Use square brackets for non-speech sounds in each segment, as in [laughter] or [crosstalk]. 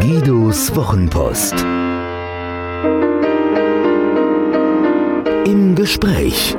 Guidos Wochenpost. Im Gespräch.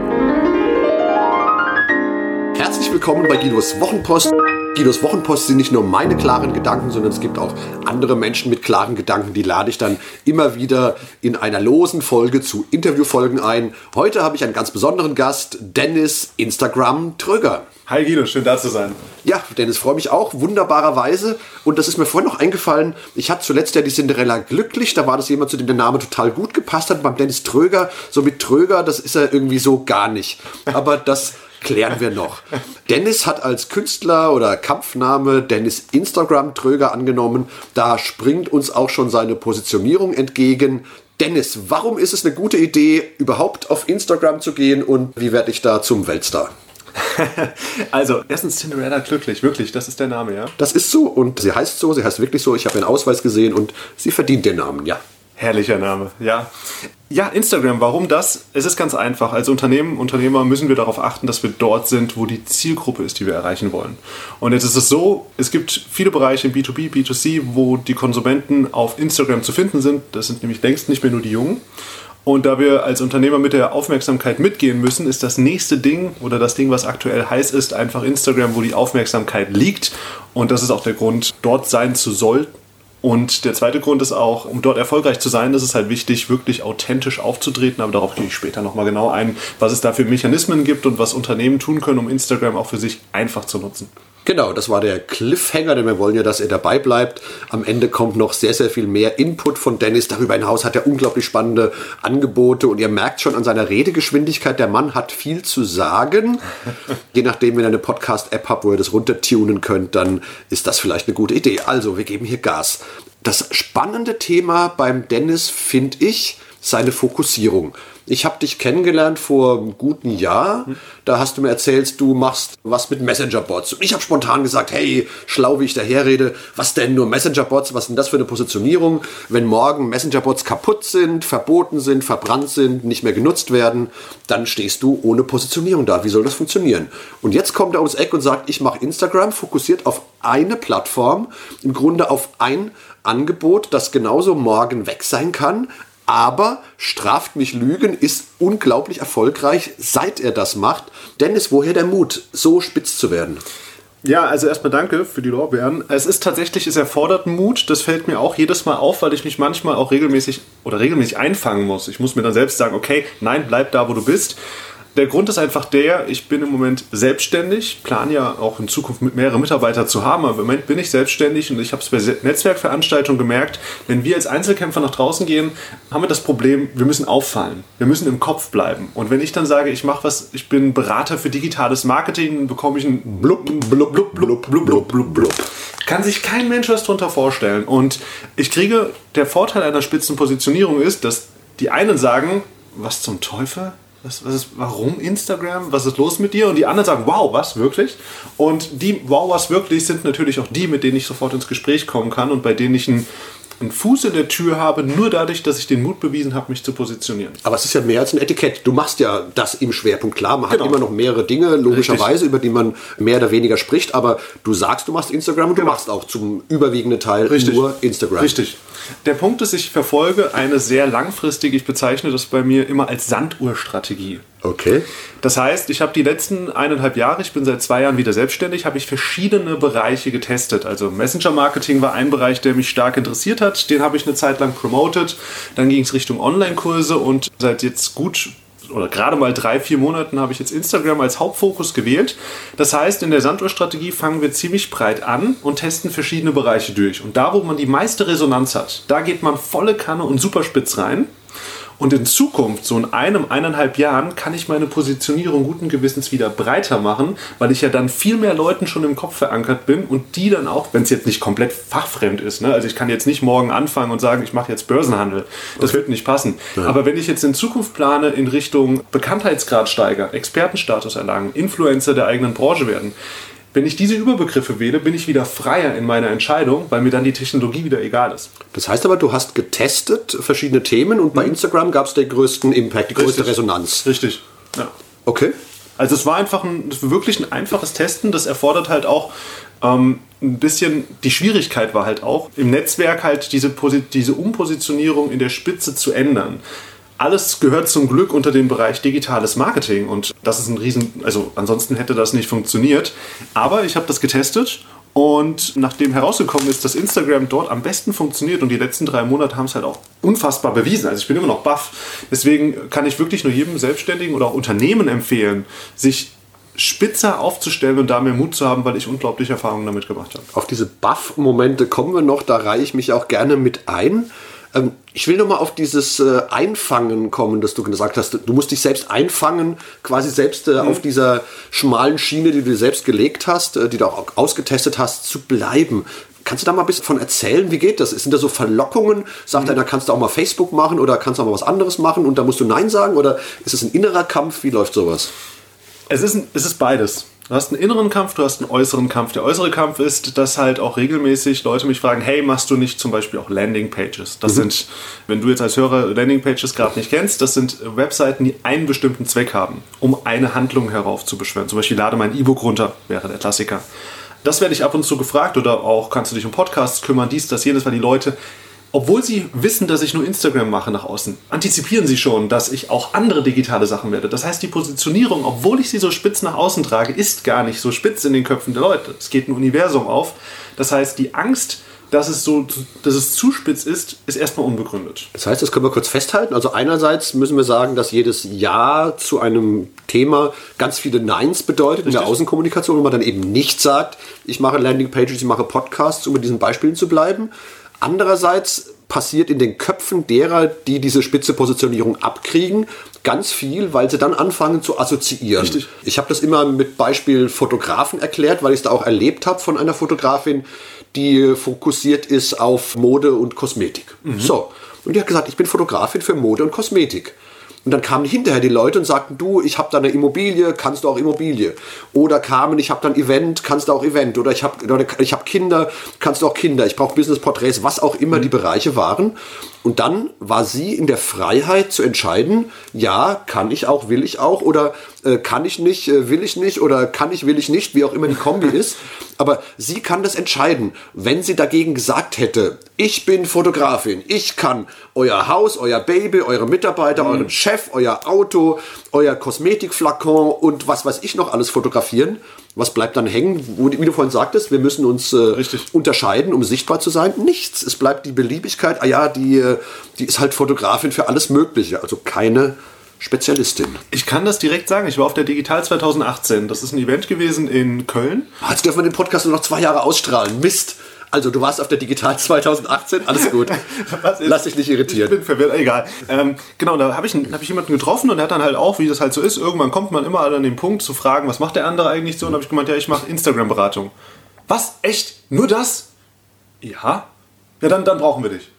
Herzlich willkommen bei Guidos Wochenpost. Guidos Wochenpost sind nicht nur meine klaren Gedanken, sondern es gibt auch andere Menschen mit klaren Gedanken. Die lade ich dann immer wieder in einer losen Folge zu Interviewfolgen ein. Heute habe ich einen ganz besonderen Gast, Dennis Instagram Tröger. Hi Guido, schön da zu sein. Ja, Dennis, freue mich auch, wunderbarerweise. Und das ist mir vorhin noch eingefallen, ich hatte zuletzt ja die Cinderella glücklich, da war das jemand, zu dem der Name total gut gepasst hat. Beim Dennis Tröger, so mit Tröger, das ist er irgendwie so gar nicht. Aber das klären wir noch. Dennis hat als Künstler oder Kampfname Dennis Instagram Tröger angenommen. Da springt uns auch schon seine Positionierung entgegen. Dennis, warum ist es eine gute Idee, überhaupt auf Instagram zu gehen und wie werde ich da zum Weltstar? [laughs] also, erstens Cinderella glücklich, wirklich, das ist der Name, ja? Das ist so und sie heißt so, sie heißt wirklich so. Ich habe ihren Ausweis gesehen und sie verdient den Namen, ja. Herrlicher Name, ja. Ja, Instagram, warum das? Es ist ganz einfach. Als Unternehmen, Unternehmer müssen wir darauf achten, dass wir dort sind, wo die Zielgruppe ist, die wir erreichen wollen. Und jetzt ist es so, es gibt viele Bereiche im B2B, B2C, wo die Konsumenten auf Instagram zu finden sind. Das sind nämlich längst nicht mehr nur die Jungen. Und da wir als Unternehmer mit der Aufmerksamkeit mitgehen müssen, ist das nächste Ding oder das Ding, was aktuell heiß ist, einfach Instagram, wo die Aufmerksamkeit liegt. Und das ist auch der Grund, dort sein zu sollten. Und der zweite Grund ist auch, um dort erfolgreich zu sein, ist es halt wichtig, wirklich authentisch aufzutreten. Aber darauf gehe ich später nochmal genau ein, was es da für Mechanismen gibt und was Unternehmen tun können, um Instagram auch für sich einfach zu nutzen. Genau, das war der Cliffhanger, denn wir wollen ja, dass er dabei bleibt. Am Ende kommt noch sehr, sehr viel mehr Input von Dennis. Darüber hinaus hat er unglaublich spannende Angebote und ihr merkt schon an seiner Redegeschwindigkeit, der Mann hat viel zu sagen. [laughs] Je nachdem, wenn ihr eine Podcast-App habt, wo ihr das runtertunen könnt, dann ist das vielleicht eine gute Idee. Also, wir geben hier Gas. Das spannende Thema beim Dennis finde ich seine Fokussierung. Ich habe dich kennengelernt vor einem guten Jahr. Da hast du mir erzählt, du machst was mit Messenger-Bots. Und ich habe spontan gesagt, hey, schlau wie ich daherrede, was denn nur Messenger-Bots? Was denn das für eine Positionierung? Wenn morgen Messenger-Bots kaputt sind, verboten sind, verbrannt sind, nicht mehr genutzt werden, dann stehst du ohne Positionierung da. Wie soll das funktionieren? Und jetzt kommt er ums Eck und sagt, ich mache Instagram fokussiert auf eine Plattform, im Grunde auf ein Angebot, das genauso morgen weg sein kann, aber straft mich Lügen ist unglaublich erfolgreich, seit er das macht. Dennis, woher der Mut, so spitz zu werden? Ja, also erstmal danke für die Lorbeeren. Es ist tatsächlich, es erfordert Mut. Das fällt mir auch jedes Mal auf, weil ich mich manchmal auch regelmäßig oder regelmäßig einfangen muss. Ich muss mir dann selbst sagen, okay, nein, bleib da, wo du bist der Grund ist einfach der, ich bin im Moment selbstständig, plane ja auch in Zukunft mit mehrere Mitarbeiter zu haben, aber im Moment bin ich selbstständig und ich habe es bei Netzwerkveranstaltungen gemerkt, wenn wir als Einzelkämpfer nach draußen gehen, haben wir das Problem, wir müssen auffallen, wir müssen im Kopf bleiben. Und wenn ich dann sage, ich mache was, ich bin Berater für digitales Marketing, bekomme ich ein blub, blub, blub, blub, blub, blub, blub, blub. Kann sich kein Mensch was darunter vorstellen. Und ich kriege, der Vorteil einer Spitzenpositionierung ist, dass die einen sagen, was zum Teufel? Was, was ist, warum Instagram? Was ist los mit dir? Und die anderen sagen, wow, was wirklich? Und die wow, was wirklich sind natürlich auch die, mit denen ich sofort ins Gespräch kommen kann und bei denen ich ein einen Fuß in der Tür habe, nur dadurch, dass ich den Mut bewiesen habe, mich zu positionieren. Aber es ist ja mehr als ein Etikett. Du machst ja das im Schwerpunkt. Klar, man genau. hat immer noch mehrere Dinge, logischerweise, Richtig. über die man mehr oder weniger spricht, aber du sagst, du machst Instagram und genau. du machst auch zum überwiegenden Teil Richtig. nur Instagram. Richtig. Der Punkt ist, ich verfolge eine sehr langfristige, ich bezeichne das bei mir immer als Sanduhrstrategie. Okay. Das heißt, ich habe die letzten eineinhalb Jahre, ich bin seit zwei Jahren wieder selbstständig, habe ich verschiedene Bereiche getestet. Also Messenger-Marketing war ein Bereich, der mich stark interessiert hat. Den habe ich eine Zeit lang promoted. Dann ging es Richtung Online-Kurse und seit jetzt gut oder gerade mal drei, vier Monaten habe ich jetzt Instagram als Hauptfokus gewählt. Das heißt, in der Sanduhr-Strategie fangen wir ziemlich breit an und testen verschiedene Bereiche durch. Und da, wo man die meiste Resonanz hat, da geht man volle Kanne und superspitz rein. Und in Zukunft, so in einem, eineinhalb Jahren, kann ich meine Positionierung guten Gewissens wieder breiter machen, weil ich ja dann viel mehr Leuten schon im Kopf verankert bin und die dann auch, wenn es jetzt nicht komplett fachfremd ist, ne? also ich kann jetzt nicht morgen anfangen und sagen, ich mache jetzt Börsenhandel. Das okay. wird nicht passen. Ja. Aber wenn ich jetzt in Zukunft plane in Richtung Bekanntheitsgrad steigern, Expertenstatus erlangen, Influencer der eigenen Branche werden, Wenn ich diese Überbegriffe wähle, bin ich wieder freier in meiner Entscheidung, weil mir dann die Technologie wieder egal ist. Das heißt aber, du hast getestet verschiedene Themen und bei Instagram gab es den größten Impact, die größte Richtig. Resonanz. Richtig. Ja. Okay. Also es war einfach ein, wirklich ein einfaches Testen. Das erfordert halt auch ähm, ein bisschen, die Schwierigkeit war halt auch, im Netzwerk halt diese, diese Umpositionierung in der Spitze zu ändern. Alles gehört zum Glück unter den Bereich digitales Marketing und das ist ein Riesen, also ansonsten hätte das nicht funktioniert. Aber ich habe das getestet und nachdem herausgekommen ist, dass Instagram dort am besten funktioniert und die letzten drei Monate haben es halt auch unfassbar bewiesen. Also ich bin immer noch baff. Deswegen kann ich wirklich nur jedem Selbstständigen oder auch Unternehmen empfehlen, sich spitzer aufzustellen und da mehr Mut zu haben, weil ich unglaubliche Erfahrungen damit gemacht habe. Auf diese Buff-Momente kommen wir noch, da reihe ich mich auch gerne mit ein. Ähm, ich will nochmal auf dieses äh, Einfangen kommen, das du gesagt hast. Du musst dich selbst einfangen, quasi selbst äh, auf dieser schmalen Schiene, die du dir selbst gelegt hast, äh, die du auch ausgetestet hast, zu bleiben. Kannst du da mal ein bisschen von erzählen? Wie geht das? Sind da so Verlockungen? Sagt einer, kannst du auch mal Facebook machen oder kannst du auch mal was anderes machen und da musst du Nein sagen? Oder ist es ein innerer Kampf? Wie läuft sowas? Es ist, ein, es ist beides. Du hast einen inneren Kampf, du hast einen äußeren Kampf. Der äußere Kampf ist, dass halt auch regelmäßig Leute mich fragen, hey, machst du nicht zum Beispiel auch Landingpages? Das sind, wenn du jetzt als Hörer Landingpages gerade nicht kennst, das sind Webseiten, die einen bestimmten Zweck haben, um eine Handlung heraufzubeschwören. Zum Beispiel lade mein E-Book runter, wäre der Klassiker. Das werde ich ab und zu gefragt oder auch kannst du dich um Podcasts kümmern, dies, das, jenes, weil die Leute obwohl sie wissen, dass ich nur Instagram mache nach außen, antizipieren sie schon, dass ich auch andere digitale Sachen werde. Das heißt, die Positionierung, obwohl ich sie so spitz nach außen trage, ist gar nicht so spitz in den Köpfen der Leute. Es geht ein Universum auf. Das heißt, die Angst, dass es so, dass es zu spitz ist, ist erstmal unbegründet. Das heißt, das können wir kurz festhalten. Also einerseits müssen wir sagen, dass jedes Ja zu einem Thema ganz viele Neins bedeutet in der Richtig. Außenkommunikation, wo man dann eben nicht sagt, ich mache Landingpages, ich mache Podcasts, um mit diesen Beispielen zu bleiben. Andererseits passiert in den Köpfen derer, die diese spitze Positionierung abkriegen, ganz viel, weil sie dann anfangen zu assoziieren. Richtig. Ich habe das immer mit Beispiel Fotografen erklärt, weil ich es da auch erlebt habe von einer Fotografin, die fokussiert ist auf Mode und Kosmetik. So. Und die hat gesagt, ich bin Fotografin für Mode und Kosmetik. Und dann kamen hinterher die Leute und sagten, du, ich habe da eine Immobilie, kannst du auch Immobilie. Oder kamen, ich habe da ein Event, kannst du auch Event. Oder ich habe ich hab Kinder, kannst du auch Kinder. Ich brauche Businessporträts, was auch immer die Bereiche waren. Und dann war sie in der Freiheit zu entscheiden, ja, kann ich auch, will ich auch. Oder äh, kann ich nicht, äh, will ich nicht. Oder kann ich, will ich nicht, wie auch immer die Kombi [laughs] ist. Aber sie kann das entscheiden. Wenn sie dagegen gesagt hätte, ich bin Fotografin, ich kann euer Haus, euer Baby, eure Mitarbeiter, euren Chef, euer Auto, euer Kosmetikflakon und was weiß ich noch alles fotografieren. Was bleibt dann hängen? Wie du vorhin sagtest, wir müssen uns äh, Richtig. unterscheiden, um sichtbar zu sein. Nichts. Es bleibt die Beliebigkeit. Ah ja, die, äh, die ist halt Fotografin für alles Mögliche. Also keine Spezialistin. Ich kann das direkt sagen. Ich war auf der Digital 2018. Das ist ein Event gewesen in Köln. Jetzt dürfen wir den Podcast nur noch zwei Jahre ausstrahlen. Mist. Also du warst auf der Digital 2018, alles gut. [laughs] Lass dich nicht Ich irritieren. bin verwirrt, egal. Ähm, genau, da habe ich, hab ich jemanden getroffen und der hat dann halt auch, wie das halt so ist, irgendwann kommt man immer an den Punkt zu fragen, was macht der andere eigentlich so? Und habe ich gemeint, ja, ich mache Instagram-Beratung. Was? Echt? Nur das? Ja. Ja, dann, dann brauchen wir dich.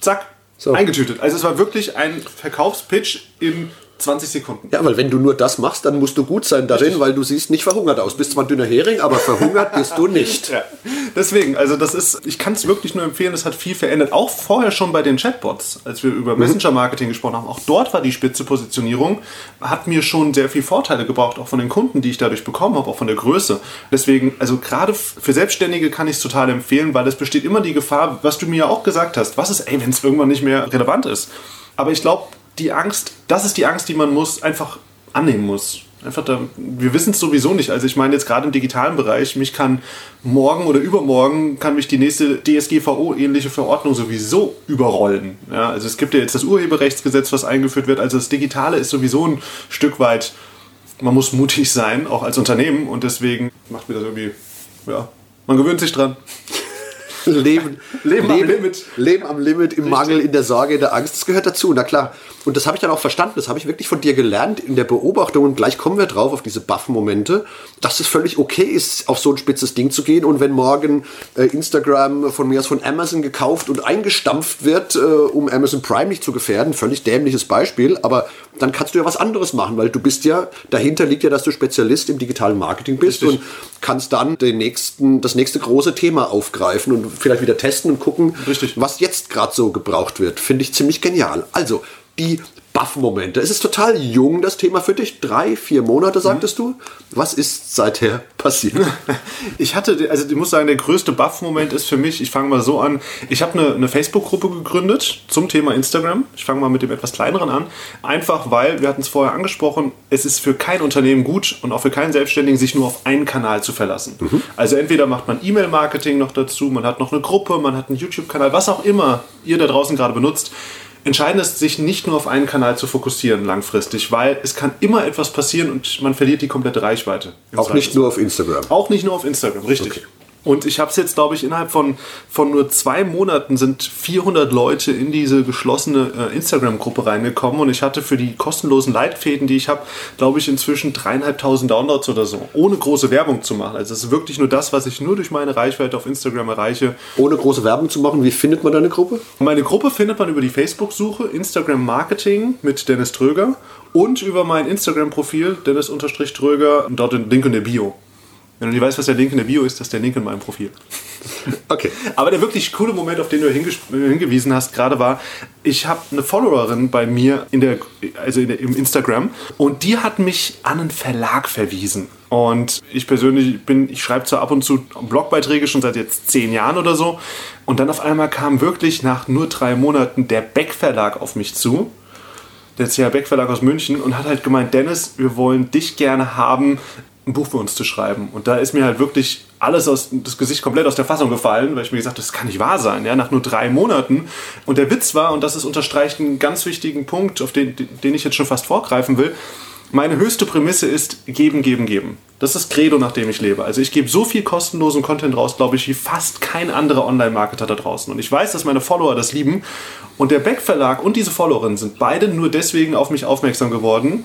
Zack. So. Eingetütet. Also es war wirklich ein Verkaufspitch in 20 Sekunden. Ja, weil wenn du nur das machst, dann musst du gut sein darin, weil du siehst nicht verhungert aus. Bist zwar ein dünner Hering, aber verhungert bist du nicht. [laughs] Ja. Deswegen, also das ist, ich kann es wirklich nur empfehlen, es hat viel verändert. Auch vorher schon bei den Chatbots, als wir über Messenger-Marketing gesprochen haben, auch dort war die spitze Positionierung, hat mir schon sehr viel Vorteile gebraucht, auch von den Kunden, die ich dadurch bekommen habe, auch von der Größe. Deswegen, also gerade für Selbstständige kann ich es total empfehlen, weil es besteht immer die Gefahr, was du mir ja auch gesagt hast, was ist, ey, wenn es irgendwann nicht mehr relevant ist. Aber ich glaube, die Angst, das ist die Angst, die man muss, einfach annehmen muss. Einfach da, wir wissen es sowieso nicht. Also ich meine jetzt gerade im digitalen Bereich, mich kann morgen oder übermorgen kann mich die nächste DSGVO-ähnliche Verordnung sowieso überrollen. Ja, also es gibt ja jetzt das Urheberrechtsgesetz, was eingeführt wird. Also das Digitale ist sowieso ein Stück weit, man muss mutig sein, auch als Unternehmen. Und deswegen macht mir das irgendwie, ja, man gewöhnt sich dran. [laughs] Leben, Leben am Limit. Leben am Limit, im Mangel, in der Sorge, in der Angst, das gehört dazu, na klar. Und das habe ich dann auch verstanden, das habe ich wirklich von dir gelernt in der Beobachtung und gleich kommen wir drauf auf diese Buff-Momente, dass es völlig okay ist, auf so ein spitzes Ding zu gehen und wenn morgen äh, Instagram von mir aus von Amazon gekauft und eingestampft wird, äh, um Amazon Prime nicht zu gefährden, völlig dämliches Beispiel, aber dann kannst du ja was anderes machen, weil du bist ja, dahinter liegt ja, dass du Spezialist im digitalen Marketing bist Richtig. und kannst dann den nächsten, das nächste große Thema aufgreifen und vielleicht wieder testen und gucken, Richtig. was jetzt gerade so gebraucht wird. Finde ich ziemlich genial. Also, die Buff-Momente. Es ist total jung, das Thema für dich. Drei, vier Monate, sagtest du. Was ist seither [laughs] passiert? Ich hatte, also ich muss sagen, der größte Buff-Moment ist für mich, ich fange mal so an, ich habe eine, eine Facebook-Gruppe gegründet zum Thema Instagram. Ich fange mal mit dem etwas kleineren an. Einfach weil, wir hatten es vorher angesprochen, es ist für kein Unternehmen gut und auch für keinen Selbstständigen, sich nur auf einen Kanal zu verlassen. Also entweder macht man E-Mail-Marketing noch dazu, man hat noch eine Gruppe, man hat einen YouTube-Kanal, was auch immer ihr da draußen gerade benutzt. Entscheidend ist, sich nicht nur auf einen Kanal zu fokussieren langfristig, weil es kann immer etwas passieren und man verliert die komplette Reichweite. Auch nicht nur auf Instagram. Auch nicht nur auf Instagram, richtig. Okay. Und ich habe es jetzt, glaube ich, innerhalb von, von nur zwei Monaten sind 400 Leute in diese geschlossene äh, Instagram-Gruppe reingekommen und ich hatte für die kostenlosen Leitfäden, die ich habe, glaube ich, inzwischen dreieinhalbtausend Downloads oder so, ohne große Werbung zu machen. Also es ist wirklich nur das, was ich nur durch meine Reichweite auf Instagram erreiche. Ohne große Werbung zu machen, wie findet man deine Gruppe? Meine Gruppe findet man über die Facebook-Suche Instagram Marketing mit Dennis Tröger und über mein Instagram-Profil Dennis-Tröger, dort den Link in der Bio. Wenn du nicht weißt, was der Link in der Bio ist, das ist der Link in meinem Profil. [laughs] Okay. Aber der wirklich coole Moment, auf den du hingewiesen hast, gerade war, ich habe eine Followerin bei mir in der, also in der, im Instagram und die hat mich an einen Verlag verwiesen. Und ich persönlich bin, ich schreibe zwar ab und zu Blogbeiträge schon seit jetzt zehn Jahren oder so. Und dann auf einmal kam wirklich nach nur drei Monaten der Beck Verlag auf mich zu der CH Beck Verlag aus München und hat halt gemeint, Dennis, wir wollen dich gerne haben, ein Buch für uns zu schreiben. Und da ist mir halt wirklich alles aus das Gesicht komplett aus der Fassung gefallen, weil ich mir gesagt habe, das kann nicht wahr sein, ja, nach nur drei Monaten. Und der Witz war, und das ist unterstreicht einen ganz wichtigen Punkt, auf den, den ich jetzt schon fast vorgreifen will, meine höchste Prämisse ist geben, geben, geben. Das ist Credo, nach dem ich lebe. Also ich gebe so viel kostenlosen Content raus, glaube ich, wie fast kein anderer Online-Marketer da draußen. Und ich weiß, dass meine Follower das lieben. Und der Beck Verlag und diese Followerin sind beide nur deswegen auf mich aufmerksam geworden,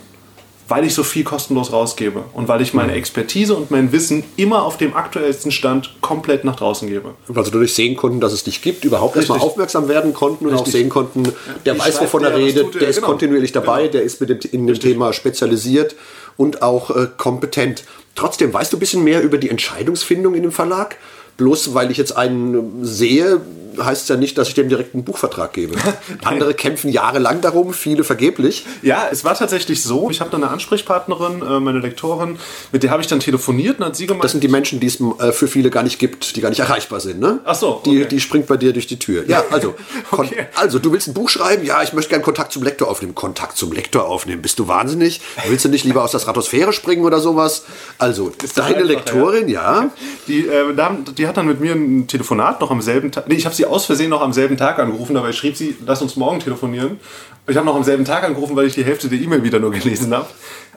weil ich so viel kostenlos rausgebe und weil ich meine Expertise und mein Wissen immer auf dem aktuellsten Stand komplett nach draußen gebe. Weil sie dadurch sehen konnten, dass es dich gibt, überhaupt erstmal Richtig. aufmerksam werden konnten und auch Richtig. sehen konnten, der Wie weiß, wovon er der, was redet, tut er? der ist Genau. kontinuierlich dabei, Genau. der ist mit dem, in dem Thema spezialisiert und auch äh, kompetent. Trotzdem, weißt du ein bisschen mehr über die Entscheidungsfindung in dem Verlag? Bloß weil ich jetzt einen sehe, heißt es ja nicht, dass ich dem direkt einen Buchvertrag gebe. [laughs] Andere kämpfen jahrelang darum, viele vergeblich. Ja, es war tatsächlich so. Ich habe da eine Ansprechpartnerin, äh, meine Lektorin, mit der habe ich dann telefoniert und hat sie gemeint, Das sind die Menschen, die es äh, für viele gar nicht gibt, die gar nicht erreichbar sind. Ne? Ach so, Die, okay. die springt bei dir durch die Tür. Ja, also, [laughs] Okay. also du willst ein Buch schreiben? Ja, ich möchte gerne Kontakt zum Lektor aufnehmen. Kontakt zum Lektor aufnehmen. Bist du wahnsinnig? Willst du nicht lieber aus der Stratosphäre springen oder sowas? Also, deine einfach, Lektorin, ja. Die, äh, die hat dann mit mir ein Telefonat noch am selben Tag. Nee, ich habe sie aus Versehen noch am selben Tag angerufen, dabei schrieb sie, lass uns morgen telefonieren. Ich habe noch am selben Tag angerufen, weil ich die Hälfte der E-Mail wieder nur gelesen habe.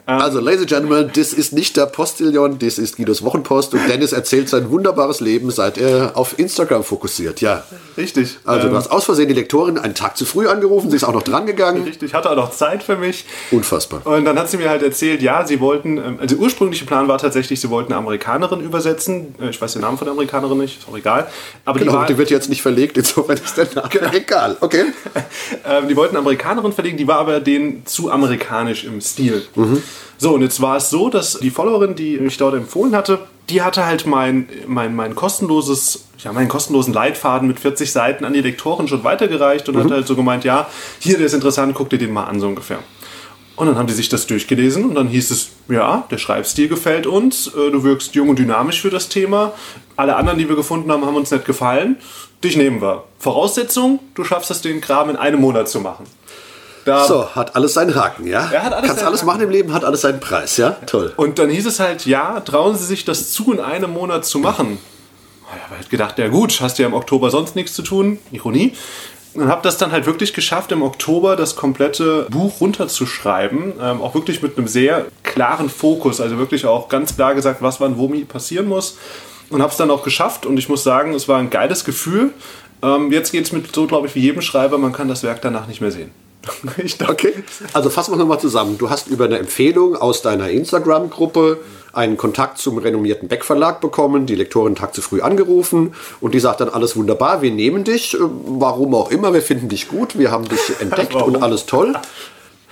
Also, Ladies and Gentlemen, das ist nicht der Postillon, das ist Guidos Wochenpost und Dennis erzählt sein wunderbares Leben, seit er auf Instagram fokussiert. Ja. Richtig. Also, Ähm, du hast aus Versehen die Lektorin einen Tag zu früh angerufen, sie ist auch noch dran gegangen. Richtig, hatte auch noch Zeit für mich. Unfassbar. Und dann hat sie mir halt erzählt, ja, sie wollten, ähm, also der ursprüngliche Plan war tatsächlich, sie wollten eine Amerikanerin übersetzen. Äh, Ich weiß den Namen von der Amerikanerin nicht, ist auch egal. Aber die, Genau, war, die wird jetzt nicht verlegt, insofern ist der Name Genau. egal. Okay. [laughs] ähm, die wollten eine Amerikanerin verlegen, die war aber denen zu amerikanisch im Stil. So, und jetzt war es so, dass die Followerin, die mich dort empfohlen hatte, die hatte halt mein, mein, mein kostenloses, ja, meinen kostenlosen Leitfaden mit 40 Seiten an die Lektoren schon weitergereicht und hat halt so gemeint, ja, hier, der ist interessant, guck dir den mal an, so ungefähr. Und dann haben die sich das durchgelesen und dann hieß es, ja, der Schreibstil gefällt uns, äh, du wirkst jung und dynamisch für das Thema. Alle anderen, die wir gefunden haben, haben uns nicht gefallen. Dich nehmen wir. Voraussetzung, du schaffst es, den Kram in einem Monat zu machen. Da, So, hat alles seinen Haken, ja? Ja, hat alles Kannst alles Haken. machen im Leben, hat alles seinen Preis, ja? Toll. Und dann hieß es halt, ja, trauen Sie sich das zu, in einem Monat zu machen. Ich habe halt gedacht, ja gut, hast ja im Oktober sonst nichts zu tun. Ironie. Und habe das dann halt wirklich geschafft, im Oktober das komplette Buch runterzuschreiben. Ähm, auch wirklich mit einem sehr klaren Fokus. Also wirklich auch ganz klar gesagt, was wann wo wie passieren muss. und habe es dann auch geschafft und ich muss sagen, es war ein geiles Gefühl. Ähm, jetzt geht es mit so, glaube ich, wie jedem Schreiber, man kann das Werk danach nicht mehr sehen. [laughs] Ich okay. Also fassen wir nochmal zusammen. Du hast über eine Empfehlung aus deiner Instagram-Gruppe einen Kontakt zum renommierten Beck Verlag bekommen, die Lektorin Tag zu früh angerufen und die sagt dann alles wunderbar, wir nehmen dich, äh, warum auch immer, wir finden dich gut, wir haben dich [laughs] entdeckt und alles toll.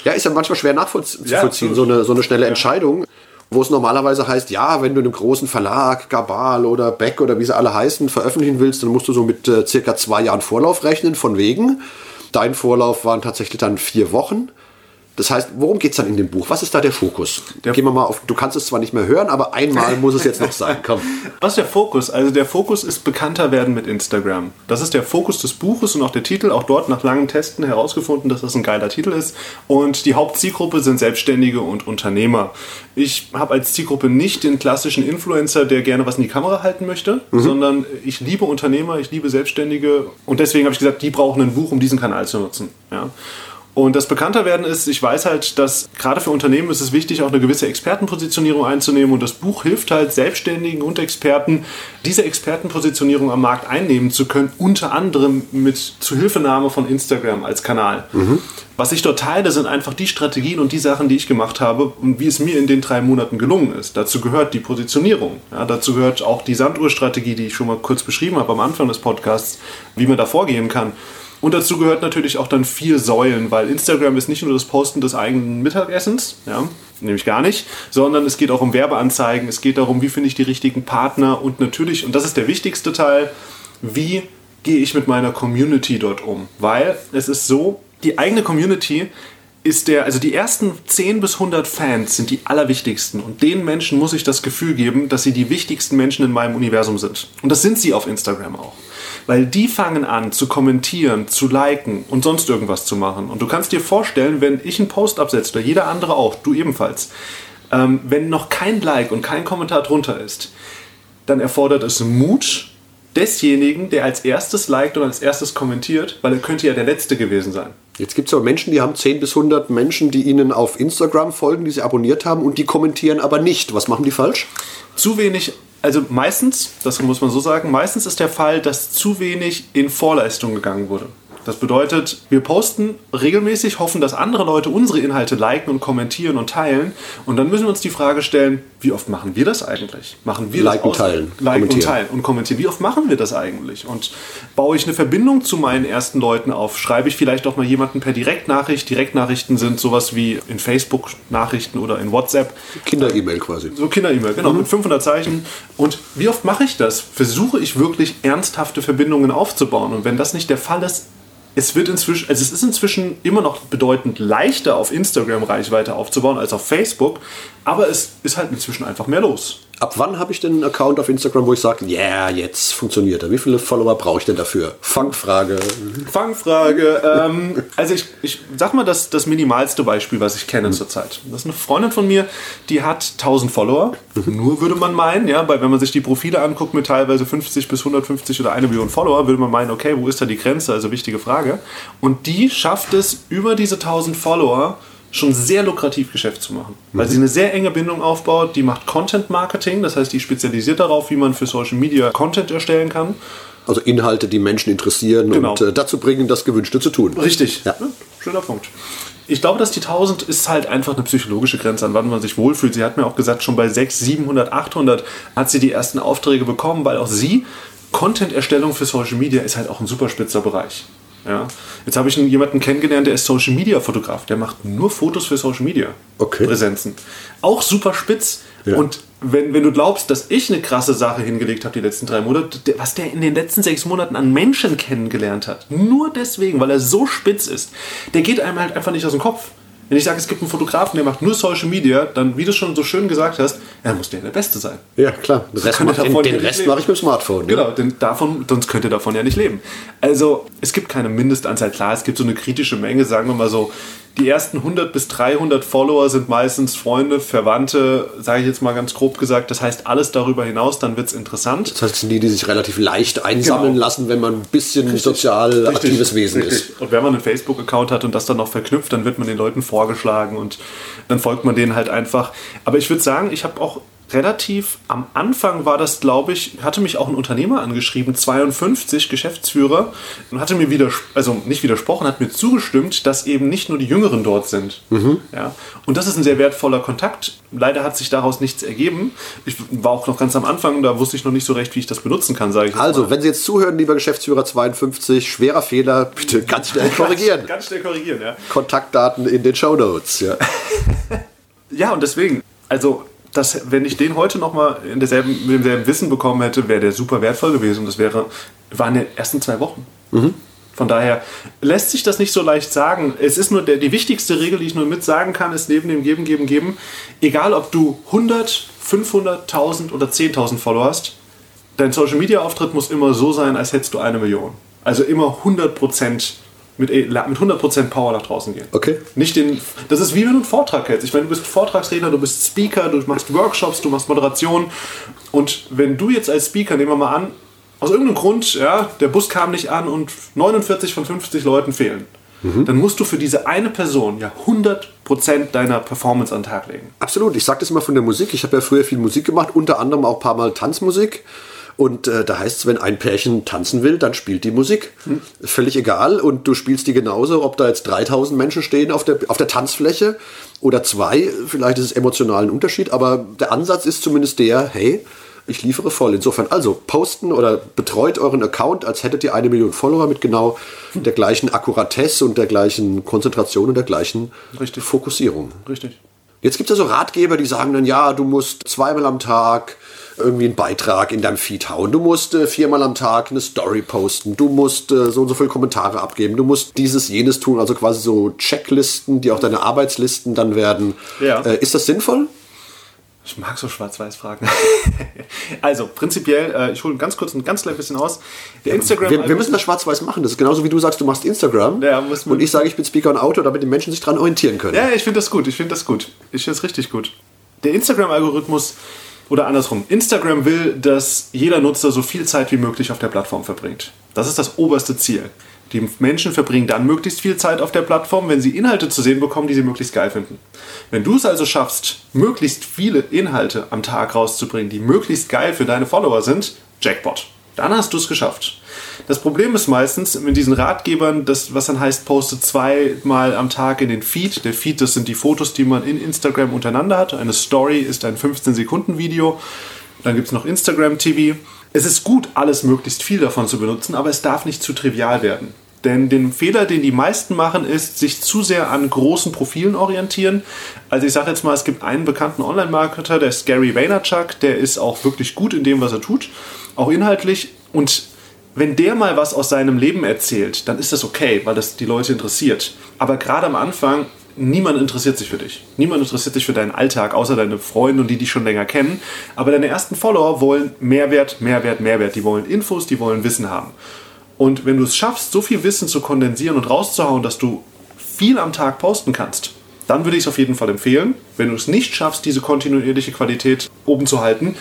Ja, ist ja manchmal schwer nachzuvollziehen, ja, so, eine, so eine schnelle ja. Entscheidung wo es normalerweise heißt, ja, wenn du einem großen Verlag, Gabal oder Beck oder wie sie alle heißen, veröffentlichen willst, dann musst du so mit äh, circa zwei Jahren Vorlauf rechnen, von wegen. Dein Vorlauf waren tatsächlich dann vier Wochen. Das heißt, worum geht es dann in dem Buch? Was ist da der Fokus? Der Gehen wir mal auf, du kannst es zwar nicht mehr hören, aber einmal muss es jetzt noch sein. [laughs] Komm. Was ist der Fokus? Also der Fokus ist bekannter werden mit Instagram. Das ist der Fokus des Buches und auch der Titel. Auch dort nach langen Testen herausgefunden, dass das ein geiler Titel ist. Und die Hauptzielgruppe sind Selbstständige und Unternehmer. Ich habe als Zielgruppe nicht den klassischen Influencer, der gerne was in die Kamera halten möchte, mhm. sondern ich liebe Unternehmer, ich liebe Selbstständige und deswegen habe ich gesagt, die brauchen ein Buch, um diesen Kanal zu nutzen. Ja. Und das bekannter werden ist, ich weiß halt, dass gerade für Unternehmen ist es wichtig, auch eine gewisse Expertenpositionierung einzunehmen. Und das Buch hilft halt Selbstständigen und Experten, diese Expertenpositionierung am Markt einnehmen zu können, unter anderem mit Zuhilfenahme von Instagram als Kanal. Mhm. Was ich dort teile, sind einfach die Strategien und die Sachen, die ich gemacht habe und wie es mir in den drei Monaten gelungen ist. Dazu gehört die Positionierung. Ja, dazu gehört auch die Sanduhrstrategie, die ich schon mal kurz beschrieben habe am Anfang des Podcasts, wie man da vorgehen kann. Und dazu gehört natürlich auch dann vier Säulen, weil Instagram ist nicht nur das Posten des eigenen Mittagessens, ja, nämlich gar nicht, sondern es geht auch um Werbeanzeigen, es geht darum, wie finde ich die richtigen Partner und natürlich, und das ist der wichtigste Teil, wie gehe ich mit meiner Community dort um? Weil es ist so, die eigene Community ist der, also die ersten 10 bis 100 Fans sind die allerwichtigsten und den Menschen muss ich das Gefühl geben, dass sie die wichtigsten Menschen in meinem Universum sind. Und das sind sie auf Instagram auch. Weil die fangen an zu kommentieren, zu liken und sonst irgendwas zu machen. Und du kannst dir vorstellen, wenn ich einen Post absetze, oder jeder andere auch, du ebenfalls, ähm, wenn noch kein Like und kein Kommentar drunter ist, dann erfordert es Mut desjenigen, der als erstes liked und als erstes kommentiert, weil er könnte ja der Letzte gewesen sein. Jetzt gibt es aber Menschen, die haben 10 bis 100 Menschen, die ihnen auf Instagram folgen, die sie abonniert haben und die kommentieren aber nicht. Was machen die falsch? Zu wenig also meistens, das muss man so sagen, meistens ist der Fall, dass zu wenig in Vorleistung gegangen wurde. Das bedeutet, wir posten regelmäßig, hoffen, dass andere Leute unsere Inhalte liken und kommentieren und teilen. Und dann müssen wir uns die Frage stellen, wie oft machen wir das eigentlich? Machen wir liken, das teilen, liken und teilen und kommentieren. Wie oft machen wir das eigentlich? Und baue ich eine Verbindung zu meinen ersten Leuten auf? Schreibe ich vielleicht auch mal jemanden per Direktnachricht? Direktnachrichten sind sowas wie in Facebook-Nachrichten oder in WhatsApp. Kinder-E-Mail quasi. So Kinder-E-Mail, genau, mhm. mit 500 Zeichen. Und wie oft mache ich das? Versuche ich wirklich ernsthafte Verbindungen aufzubauen? Und wenn das nicht der Fall ist, es wird inzwischen, also es ist inzwischen immer noch bedeutend leichter auf Instagram Reichweite aufzubauen als auf Facebook, aber es ist halt inzwischen einfach mehr los. Ab wann habe ich denn einen Account auf Instagram, wo ich sage, ja, yeah, jetzt funktioniert er? Wie viele Follower brauche ich denn dafür? Fangfrage. Fangfrage. ähm, also ich, ich sag mal das, das minimalste Beispiel, was ich kenne mhm. zurzeit. Das ist eine Freundin von mir, die hat 1000 Follower. Mhm. Nur würde man meinen, ja, weil wenn man sich die Profile anguckt mit teilweise 50 bis 150 oder eine Million Follower, würde man meinen, okay, wo ist da die Grenze? Also wichtige Frage. Und die schafft es über diese 1000 Follower schon sehr lukrativ Geschäft zu machen. Weil mhm. sie eine sehr enge Bindung aufbaut, die macht Content Marketing, das heißt, die spezialisiert darauf, wie man für Social Media Content erstellen kann. Also Inhalte, die Menschen interessieren genau. und äh, dazu bringen, das Gewünschte zu tun. Richtig. Ja. Ja, schöner Punkt. Ich glaube, dass die 1000 ist halt einfach eine psychologische Grenze, an wann man sich wohlfühlt. Sie hat mir auch gesagt, schon bei 6, 700, 800 hat sie die ersten Aufträge bekommen, weil auch sie Content-Erstellung für Social Media ist halt auch ein super spitzer Bereich. Ja. Jetzt habe ich jemanden kennengelernt, der ist Social Media Fotograf. Der macht nur Fotos für Social Media okay. Präsenzen. Auch super spitz. Ja. Und wenn, wenn du glaubst, dass ich eine krasse Sache hingelegt habe die letzten drei Monate, was der in den letzten sechs Monaten an Menschen kennengelernt hat, nur deswegen, weil er so spitz ist, der geht einem halt einfach nicht aus dem Kopf. Wenn ich sage, es gibt einen Fotografen, der macht nur Social Media, dann, wie du schon so schön gesagt hast, er muss der der Beste sein. Ja, klar. Den Rest, mach, den, den Rest mache ich mit dem Smartphone. Ne? Genau, denn davon, sonst könnte er davon ja nicht leben. Also, es gibt keine Mindestanzahl. Klar, es gibt so eine kritische Menge, sagen wir mal so, die ersten 100 bis 300 Follower sind meistens Freunde, Verwandte, sage ich jetzt mal ganz grob gesagt. Das heißt, alles darüber hinaus, dann wird es interessant. Das heißt, die, die sich relativ leicht einsammeln genau. lassen, wenn man ein bisschen Richtig. sozial Richtig. aktives Wesen Richtig. ist. Und wenn man einen Facebook-Account hat und das dann noch verknüpft, dann wird man den Leuten vorgeschlagen und dann folgt man denen halt einfach. Aber ich würde sagen, ich habe auch relativ am Anfang war das, glaube ich, hatte mich auch ein Unternehmer angeschrieben, 52 Geschäftsführer, und hatte mir wieder, also nicht widersprochen, hat mir zugestimmt, dass eben nicht nur die Jüngeren dort sind. Ja, und das ist ein sehr wertvoller Kontakt. Leider hat sich daraus nichts ergeben. Ich war auch noch ganz am Anfang, da wusste ich noch nicht so recht, wie ich das benutzen kann, sage ich Also, mal. wenn Sie jetzt zuhören, lieber Geschäftsführer 52, schwerer Fehler, bitte ganz schnell [laughs] korrigieren. Ganz schnell korrigieren, ja. Kontaktdaten in den Show Notes. Ja. [laughs] Ja, und deswegen, also, das, wenn ich den heute nochmal in derselben, mit demselben Wissen bekommen hätte, wäre der super wertvoll gewesen. Und das wäre, waren die ersten zwei Wochen. Von daher lässt sich das nicht so leicht sagen. Es ist nur der, die wichtigste Regel, die ich nur mit sagen kann, ist neben dem Geben, Geben, Geben, egal ob du 100, 500, 1000 oder 10.000 Follower hast, dein Social Media Auftritt muss immer so sein, als hättest du eine Million. Also immer 100% mit, mit 100% Power nach draußen gehen. Okay. Nicht den, das ist wie wenn du einen Vortrag hältst. Ich meine, du bist Vortragsredner, du bist Speaker, du machst Workshops, du machst Moderation. Und wenn du jetzt als Speaker, nehmen wir mal an, aus irgendeinem Grund, ja, der Bus kam nicht an und 49 von 50 Leuten fehlen, dann musst du für diese eine Person ja 100% deiner Performance an den Tag legen. Absolut. Ich sage das immer von der Musik. Ich habe ja früher viel Musik gemacht, unter anderem auch ein paar Mal Tanzmusik. Und äh, da heißt es, wenn ein Pärchen tanzen will, dann spielt die Musik. Völlig egal. Und du spielst die genauso, ob da jetzt 3000 Menschen stehen auf der, auf der Tanzfläche oder zwei. Vielleicht ist es emotional ein Unterschied, aber der Ansatz ist zumindest der, hey, ich liefere voll. Insofern also posten oder betreut euren Account, als hättet ihr eine Million Follower mit genau der gleichen Akkuratesse und der gleichen Konzentration und der gleichen Richtig. Fokussierung. Richtig. Jetzt gibt es ja so Ratgeber, die sagen dann, ja, du musst zweimal am Tag irgendwie einen Beitrag in deinem Feed hauen. Du musst äh, viermal am Tag eine Story posten. Du musst äh, so und so viele Kommentare abgeben. Du musst dieses, jenes tun. Also quasi so Checklisten, die auch deine Arbeitslisten dann werden. Ja. Äh, ist das sinnvoll? Ich mag so Schwarz-Weiß-Fragen. [laughs] also, prinzipiell, äh, ich hole ganz kurz ein ganz klein bisschen aus. Der Instagram Wir, wir müssen das schwarz-weiß machen. Das ist genauso wie du sagst, du machst Instagram. Ja, und ich sage, ich bin Speaker und Autor, damit die Menschen sich dran orientieren können. Ja, ich finde das gut. Ich finde das gut. Ich finde es richtig gut. Der Instagram-Algorithmus, oder andersrum, Instagram will, dass jeder Nutzer so viel Zeit wie möglich auf der Plattform verbringt. Das ist das oberste Ziel. Die Menschen verbringen dann möglichst viel Zeit auf der Plattform, wenn sie Inhalte zu sehen bekommen, die sie möglichst geil finden. Wenn du es also schaffst, möglichst viele Inhalte am Tag rauszubringen, die möglichst geil für deine Follower sind, Jackpot. Dann hast du es geschafft. Das Problem ist meistens mit diesen Ratgebern, das, was dann heißt, poste zweimal am Tag in den Feed. Der Feed, das sind die Fotos, die man in Instagram untereinander hat. Eine Story ist ein 15-Sekunden-Video. Dann gibt es noch Instagram TV. Es ist gut, alles möglichst viel davon zu benutzen, aber es darf nicht zu trivial werden. Denn den Fehler, den die meisten machen, ist, sich zu sehr an großen Profilen orientieren. Also ich sage jetzt mal, es gibt einen bekannten Online-Marketer, der ist Gary Vaynerchuk, der ist auch wirklich gut in dem, was er tut, auch inhaltlich. Und wenn der mal was aus seinem Leben erzählt, dann ist das okay, weil das die Leute interessiert. Aber gerade am Anfang, niemand interessiert sich für dich. Niemand interessiert sich für deinen Alltag, außer deine Freunde und die, die schon länger kennen. Aber deine ersten Follower wollen Mehrwert, Mehrwert, Mehrwert. Die wollen Infos, die wollen Wissen haben. Und wenn du es schaffst, so viel Wissen zu kondensieren und rauszuhauen, dass du viel am Tag posten kannst, dann würde ich es auf jeden Fall empfehlen. Wenn du es nicht schaffst, diese kontinuierliche Qualität oben zu halten,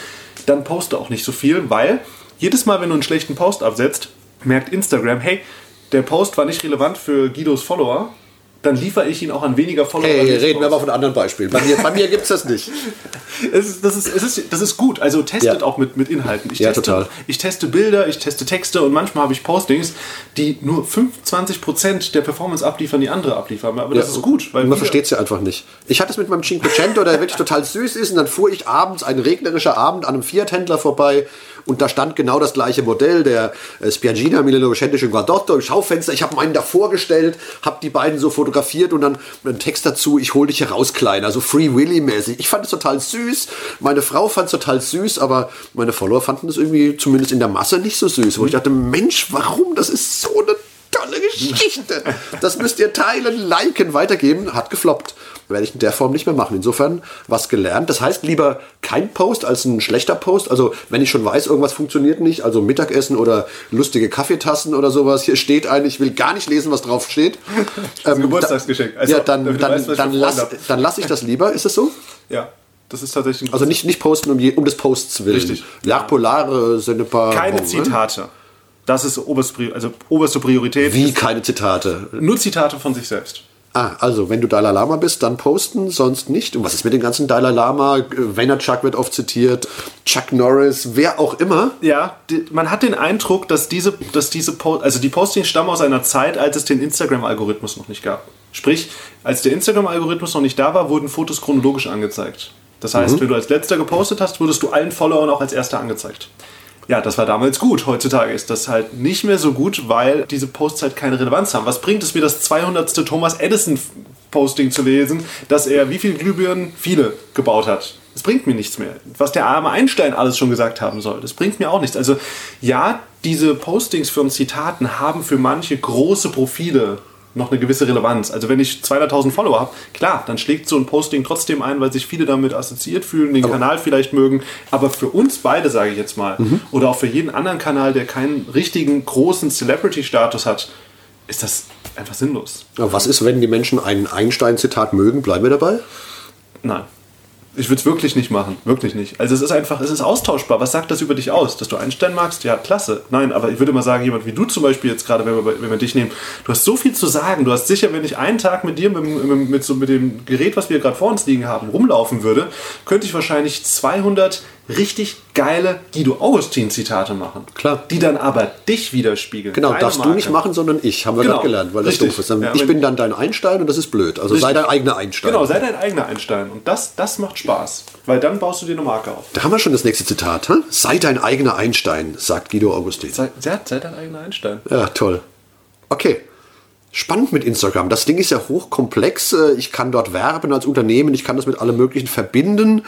dann poste auch nicht so viel, weil jedes Mal, wenn du einen schlechten Post absetzt, merkt Instagram, hey, der Post war nicht relevant für Guidos Follower, dann liefere ich ihn auch an weniger Follower. Hey, reden wir mal von anderen Beispielen. Bei mir, bei mir gibt es das nicht. [laughs] Es ist, das, ist, es ist, das ist gut. Also testet Ja. auch mit, mit Inhalten. Ich Ja, teste, total. Ich teste Bilder, ich teste Texte und manchmal habe ich Postings, die nur 25% der Performance abliefern, die andere abliefern. Aber das Ja, ist gut. Weil man versteht es ja einfach nicht. Ich hatte es mit meinem Cinquecento, der wirklich total süß ist, und dann fuhr ich abends, ein regnerischer Abend, an einem Fiat-Händler vorbei und da stand genau das gleiche Modell, der äh, Spiagina Milano Vicente Guardotto im Schaufenster. Ich habe meinen da vorgestellt, habe die beiden so fotografiert und dann einen Text dazu, ich hol dich heraus, Kleiner, so Free Willy-mäßig. Ich fand es total süß, meine Frau fand es total süß, aber meine Follower fanden es irgendwie zumindest in der Masse nicht so süß, wo ich dachte, Mensch, warum? Das ist so eine tolle Geschichte. Das müsst ihr teilen, liken, weitergeben. Hat gefloppt. Werde ich in der Form nicht mehr machen. Insofern was gelernt. Das heißt, lieber kein Post als ein schlechter Post. Also, wenn ich schon weiß, irgendwas funktioniert nicht, also Mittagessen oder lustige Kaffeetassen oder sowas, hier steht ein, ich will gar nicht lesen, was drauf steht. [laughs] Das Ähm, Geburtstagsgeschenk. Also, ja, dann, dann, weißt, dann, lass, dann lasse ich das lieber. Ist es so? Ja, das ist tatsächlich ein Also nicht, nicht posten um, je, um des Posts willen. Richtig. Ja, polare sind ein paar. keine ne? Zitate. Das ist oberste, also oberste Priorität. Wie keine Zitate? Nur Zitate von sich selbst. Ah, also wenn du Dalai Lama bist, dann posten, sonst nicht. Und was ist mit dem ganzen Dalai Lama? Chuck wird oft zitiert, Chuck Norris, wer auch immer. Ja, die, man hat den Eindruck, dass diese, dass diese po also die Postings stammen aus einer Zeit, als es den Instagram-Algorithmus noch nicht gab. Sprich, als der Instagram-Algorithmus noch nicht da war, wurden Fotos chronologisch angezeigt. Das heißt, mhm. wenn du als letzter gepostet hast, wurdest du allen Followern auch als erster angezeigt. Ja, das war damals gut. Heutzutage ist das halt nicht mehr so gut, weil diese Posts halt keine Relevanz haben. Was bringt es mir, das 200. Thomas Edison Posting zu lesen, dass er wie viele Glühbirnen? Viele gebaut hat. Das bringt mir nichts mehr. Was der arme Einstein alles schon gesagt haben soll, das bringt mir auch nichts. Also ja, diese Postings von Zitaten haben für manche große Profile noch eine gewisse Relevanz. Also wenn ich 200.000 Follower habe, klar, dann schlägt so ein Posting trotzdem ein, weil sich viele damit assoziiert fühlen, den aber Kanal vielleicht mögen. Aber für uns beide, sage ich jetzt mal, mhm. oder auch für jeden anderen Kanal, der keinen richtigen großen Celebrity-Status hat, ist das einfach sinnlos. Aber was ist, wenn die Menschen ein Einstein-Zitat mögen? Bleiben wir dabei? Nein. Ich würde es wirklich nicht machen. Wirklich nicht. Also es ist einfach, es ist austauschbar. Was sagt das über dich aus? Dass du Einstein magst? Ja, klasse. Nein, aber ich würde mal sagen, jemand wie du zum Beispiel jetzt gerade, wenn wir, wenn wir dich nehmen, du hast so viel zu sagen. Du hast sicher, wenn ich einen Tag mit dir, mit, mit, so, mit dem Gerät, was wir gerade vor uns liegen haben, rumlaufen würde, könnte ich wahrscheinlich 200 richtig geile Guido Augustin-Zitate machen. Klar. Die dann aber dich widerspiegeln. Genau, darfst Marke. du nicht machen, sondern ich, haben wir genau. gerade gelernt, weil das richtig. doof ist. Ja, ich bin dann dein Einstein und das ist blöd. Also richtig. sei dein eigener Einstein. Genau, sei dein eigener Einstein. Und das, das macht Spaß, weil dann baust du dir eine Marke auf. Da haben wir schon das nächste Zitat. Hm? Sei dein eigener Einstein, sagt Guido Augustin. Sei, sei dein eigener Einstein. Ja, toll. Okay. Spannend mit Instagram. Das Ding ist ja hochkomplex. Äh, ich kann dort werben als Unternehmen. Ich kann das mit allem Möglichen verbinden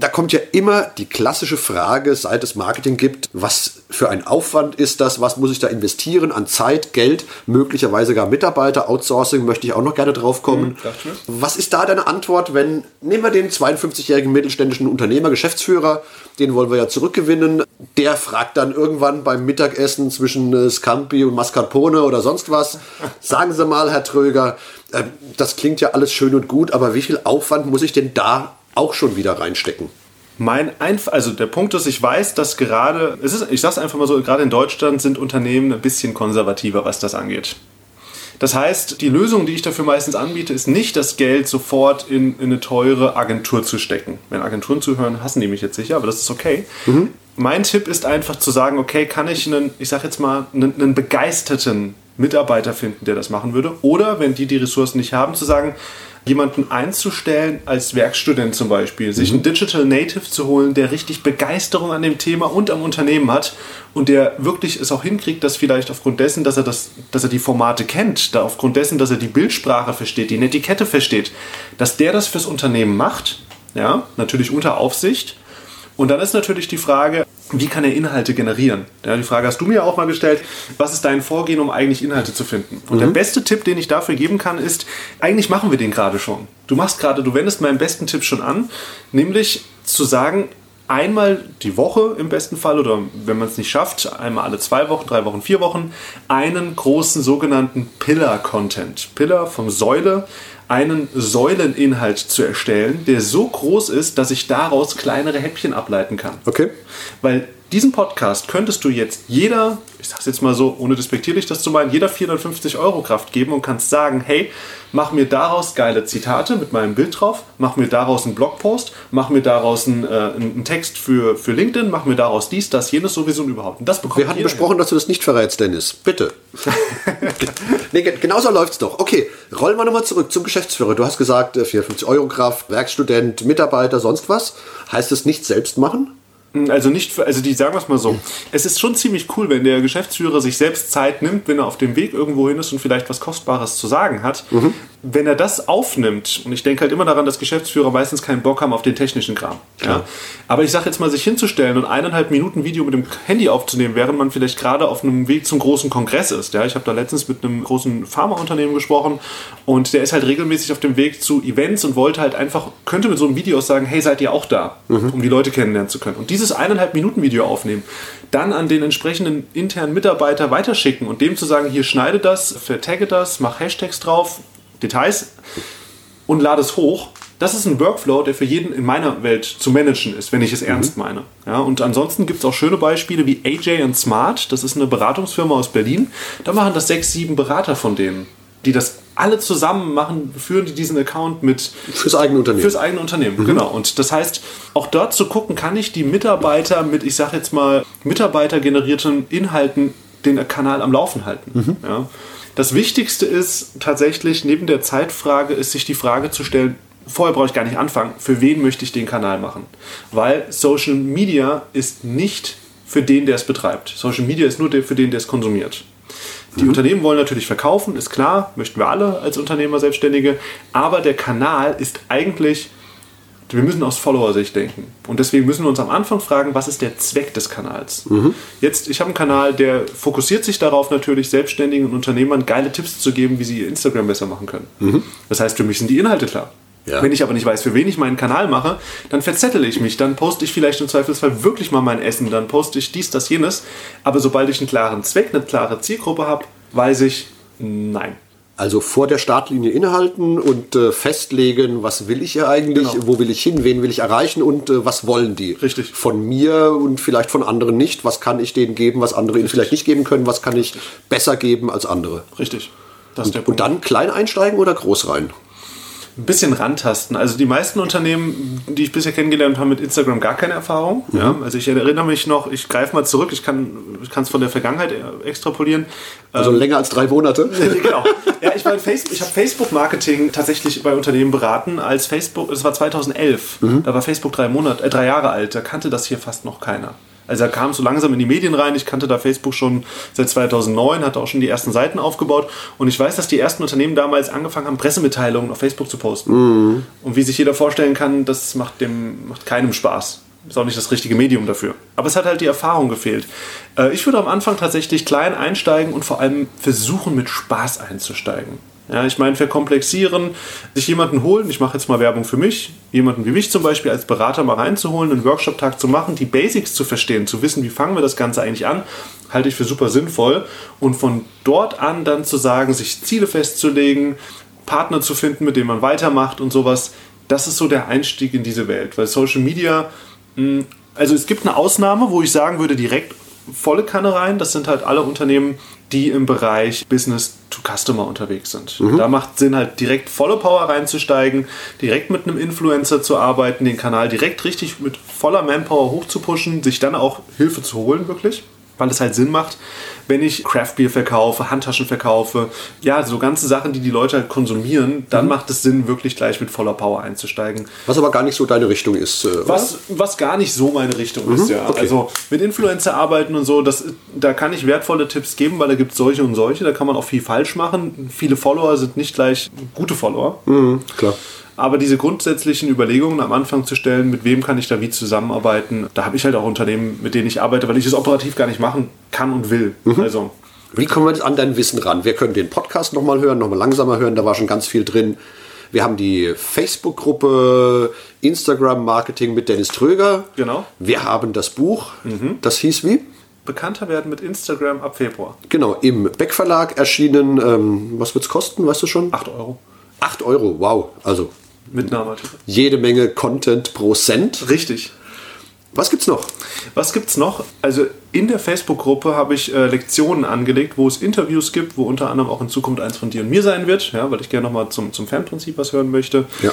da kommt ja immer die klassische Frage, seit es Marketing gibt, was für ein Aufwand ist das, was muss ich da investieren an Zeit, Geld, möglicherweise gar Mitarbeiter, Outsourcing möchte ich auch noch gerne drauf kommen. Mhm, was ist da deine Antwort, wenn, nehmen wir den 52-jährigen mittelständischen Unternehmer, Geschäftsführer, den wollen wir ja zurückgewinnen, der fragt dann irgendwann beim Mittagessen zwischen äh, Scampi und Mascarpone oder sonst was, [laughs] sagen Sie mal, Herr Tröger, äh, das klingt ja alles schön und gut, aber wie viel Aufwand muss ich denn da auch schon wieder reinstecken. Mein Einf also der Punkt ist, ich weiß, dass gerade, es ist, ich sage es einfach mal so, gerade in Deutschland sind Unternehmen ein bisschen konservativer, was das angeht. Das heißt, die Lösung, die ich dafür meistens anbiete, ist nicht das Geld sofort in, in eine teure Agentur zu stecken. Wenn Agenturen zuhören, hassen die mich jetzt sicher, aber das ist okay. Mhm. Mein Tipp ist einfach zu sagen, okay, kann ich einen, ich sage jetzt mal, einen, einen begeisterten Mitarbeiter finden, der das machen würde. Oder wenn die die Ressourcen nicht haben, zu sagen, jemanden einzustellen als Werkstudent zum Beispiel, sich einen Digital Native zu holen, der richtig Begeisterung an dem Thema und am Unternehmen hat und der wirklich es auch hinkriegt, dass vielleicht aufgrund dessen, dass er das, dass er die Formate kennt, da aufgrund dessen, dass er die Bildsprache versteht, die Netiquette versteht, dass der das fürs Unternehmen macht, ja, natürlich unter Aufsicht. Und dann ist natürlich die Frage, wie kann er Inhalte generieren? Ja, die Frage hast du mir auch mal gestellt. Was ist dein Vorgehen, um eigentlich Inhalte zu finden? Und mhm. der beste Tipp, den ich dafür geben kann, ist, eigentlich machen wir den gerade schon. Du machst gerade, du wendest meinen besten Tipp schon an, nämlich zu sagen, einmal die Woche im besten Fall oder wenn man es nicht schafft, einmal alle zwei Wochen, drei Wochen, vier Wochen, einen großen sogenannten Pillar-Content. Pillar vom Säule einen Säuleninhalt zu erstellen, der so groß ist, dass ich daraus kleinere Häppchen ableiten kann. Okay. Weil diesen Podcast könntest du jetzt jeder, ich sag's jetzt mal so, ohne despektierlich das zu meinen, jeder 450 Euro Kraft geben und kannst sagen, hey, mach mir daraus geile Zitate mit meinem Bild drauf, mach mir daraus einen Blogpost, mach mir daraus einen, äh, einen Text für, für LinkedIn, mach mir daraus dies, das, jenes sowieso und überhaupt. Und das bekommt Wir hatten besprochen, hin. dass du das nicht verrätst, Dennis. Bitte. [laughs] nee, genauso läuft's doch. Okay, rollen wir nochmal zurück zum Geschäftsführer. Du hast gesagt, 450 äh, Euro Kraft, Werkstudent, Mitarbeiter, sonst was. Heißt es nicht selbst machen? Also nicht, für, also die sagen wir es mal so. Es ist schon ziemlich cool, wenn der Geschäftsführer sich selbst Zeit nimmt, wenn er auf dem Weg irgendwo hin ist und vielleicht was Kostbares zu sagen hat. Mhm. Wenn er das aufnimmt, und ich denke halt immer daran, dass Geschäftsführer meistens keinen Bock haben auf den technischen Kram. Ja. Aber ich sage jetzt mal, sich hinzustellen und eineinhalb Minuten Video mit dem Handy aufzunehmen, während man vielleicht gerade auf einem Weg zum großen Kongress ist. Ja, ich habe da letztens mit einem großen Pharmaunternehmen gesprochen und der ist halt regelmäßig auf dem Weg zu Events und wollte halt einfach, könnte mit so einem Video sagen, hey, seid ihr auch da, mhm. um die Leute kennenlernen zu können. Und dieses eineinhalb Minuten Video aufnehmen, dann an den entsprechenden internen Mitarbeiter weiterschicken und dem zu sagen, hier schneide das, vertagge das, mach Hashtags drauf, Details und lade es hoch. Das ist ein Workflow, der für jeden in meiner Welt zu managen ist, wenn ich es mhm. ernst meine. Ja, und ansonsten gibt es auch schöne Beispiele wie AJ Smart. Das ist eine Beratungsfirma aus Berlin. Da machen das sechs, sieben Berater von denen. die das alle zusammen machen, führen die diesen Account mit Fürs eigene Unternehmen. Fürs eigene Unternehmen, genau. Und das heißt, auch dort zu gucken, kann ich die Mitarbeiter mit, ich sage jetzt mal, mitarbeitergenerierten Inhalten den Kanal am Laufen halten. Ja. Das Wichtigste ist tatsächlich, neben der Zeitfrage, ist sich die Frage zu stellen, vorher brauche ich gar nicht anfangen, für wen möchte ich den Kanal machen? Weil Social Media ist nicht für den, der es betreibt. Social Media ist nur für den, der es konsumiert. Die Unternehmen wollen natürlich verkaufen, ist klar, möchten wir alle als Unternehmer, Selbstständige, aber der Kanal ist eigentlich, wir müssen aus Follower-Sicht denken. Und deswegen müssen wir uns am Anfang fragen, was ist der Zweck des Kanals? Jetzt, ich habe einen Kanal, der fokussiert sich darauf, natürlich Selbstständigen und Unternehmern geile Tipps zu geben, wie sie ihr Instagram besser machen können. Das heißt, für mich sind die Inhalte klar. Ja. Wenn ich aber nicht weiß, für wen ich meinen Kanal mache, dann verzettel ich mich. Dann poste ich vielleicht im Zweifelsfall wirklich mal mein Essen. Dann poste ich dies, das, jenes. Aber sobald ich einen klaren Zweck, eine klare Zielgruppe habe, weiß ich, nein. Also vor der Startlinie innehalten und äh, festlegen, was will ich hier eigentlich, Genau. wo will ich hin, wen will ich erreichen und äh, was wollen die. Richtig. Von mir und vielleicht von anderen nicht. Was kann ich denen geben, was andere ihnen vielleicht nicht geben können, was kann ich besser geben als andere. Richtig. Der Und dann klein einsteigen oder groß rein? Ein bisschen rantasten. Also die meisten Unternehmen, die ich bisher kennengelernt habe, mit Instagram gar keine Erfahrung. Ja, also ich erinnere mich noch, ich greife mal zurück, ich kann es von der Vergangenheit extrapolieren. Also länger als drei Monate. [laughs] genau. Ja, ich, ich habe Facebook-Marketing tatsächlich bei Unternehmen beraten, als Facebook, das war 2011, da war Facebook drei, Monate, äh, drei Jahre alt, da kannte das hier fast noch keiner. Also er kam so langsam in die Medien rein. Ich kannte da Facebook schon seit 2009, hatte auch schon die ersten Seiten aufgebaut. Und ich weiß, dass die ersten Unternehmen damals angefangen haben, Pressemitteilungen auf Facebook zu posten. Und wie sich jeder vorstellen kann, das macht, dem, macht keinem Spaß. Ist auch nicht das richtige Medium dafür. Aber es hat halt die Erfahrung gefehlt. Äh, Ich würde am Anfang tatsächlich klein einsteigen und vor allem versuchen, mit Spaß einzusteigen. Ja, ich meine, verkomplexieren, sich jemanden holen, ich mache jetzt mal Werbung für mich, jemanden wie mich zum Beispiel als Berater mal reinzuholen, einen Workshop-Tag zu machen, die Basics zu verstehen, zu wissen, wie fangen wir das Ganze eigentlich an, halte ich für super sinnvoll. Und von dort an dann zu sagen, sich Ziele festzulegen, Partner zu finden, mit denen man weitermacht und sowas, das ist so der Einstieg in diese Welt. Weil Social Media, mh, also es gibt eine Ausnahme, wo ich sagen würde, direkt volle Kanne rein. Das sind halt alle Unternehmen, die im Bereich Business to Customer unterwegs sind. Da macht Sinn, halt direkt volle Power reinzusteigen, direkt mit einem Influencer zu arbeiten, den Kanal direkt richtig mit voller Manpower hochzupushen, sich dann auch Hilfe zu holen, wirklich. Weil es halt Sinn macht, wenn ich Craftbeer verkaufe, Handtaschen verkaufe, ja, so ganze Sachen, die die Leute halt konsumieren, dann macht es Sinn, wirklich gleich mit voller Power einzusteigen. Was aber gar nicht so deine Richtung ist. äh, oder? Was, was gar nicht so meine Richtung ist, ja. okay. Also mit Influencer arbeiten und so, das, da kann ich wertvolle Tipps geben, weil da gibt es solche und solche, da kann man auch viel falsch machen. Viele Follower sind nicht gleich gute Follower. Mhm, klar. Aber diese grundsätzlichen Überlegungen am Anfang zu stellen, mit wem kann ich da wie zusammenarbeiten, da habe ich halt auch Unternehmen, mit denen ich arbeite, weil ich es operativ gar nicht machen kann und will. Also Wie kommen wir jetzt an dein Wissen ran? Wir können den Podcast nochmal hören, nochmal langsamer hören, da war schon ganz viel drin. Wir haben die Facebook-Gruppe Instagram-Marketing mit Dennis Tröger. Genau. Wir haben das Buch, das hieß wie? bekannter werden mit Instagram ab Februar. Genau, im Beck Verlag erschienen. Ähm, was wird es kosten, weißt du schon? 8 Euro. 8 Euro, wow. Also Mit Nahmaterial. jede Menge Content pro Cent. Richtig. Was gibt's noch? Was gibt's noch? Also in der Facebook-Gruppe habe ich äh, Lektionen angelegt, wo es Interviews gibt, wo unter anderem auch in Zukunft eins von dir und mir sein wird, ja, weil ich gerne nochmal zum, zum Fanprinzip was hören möchte. Ja.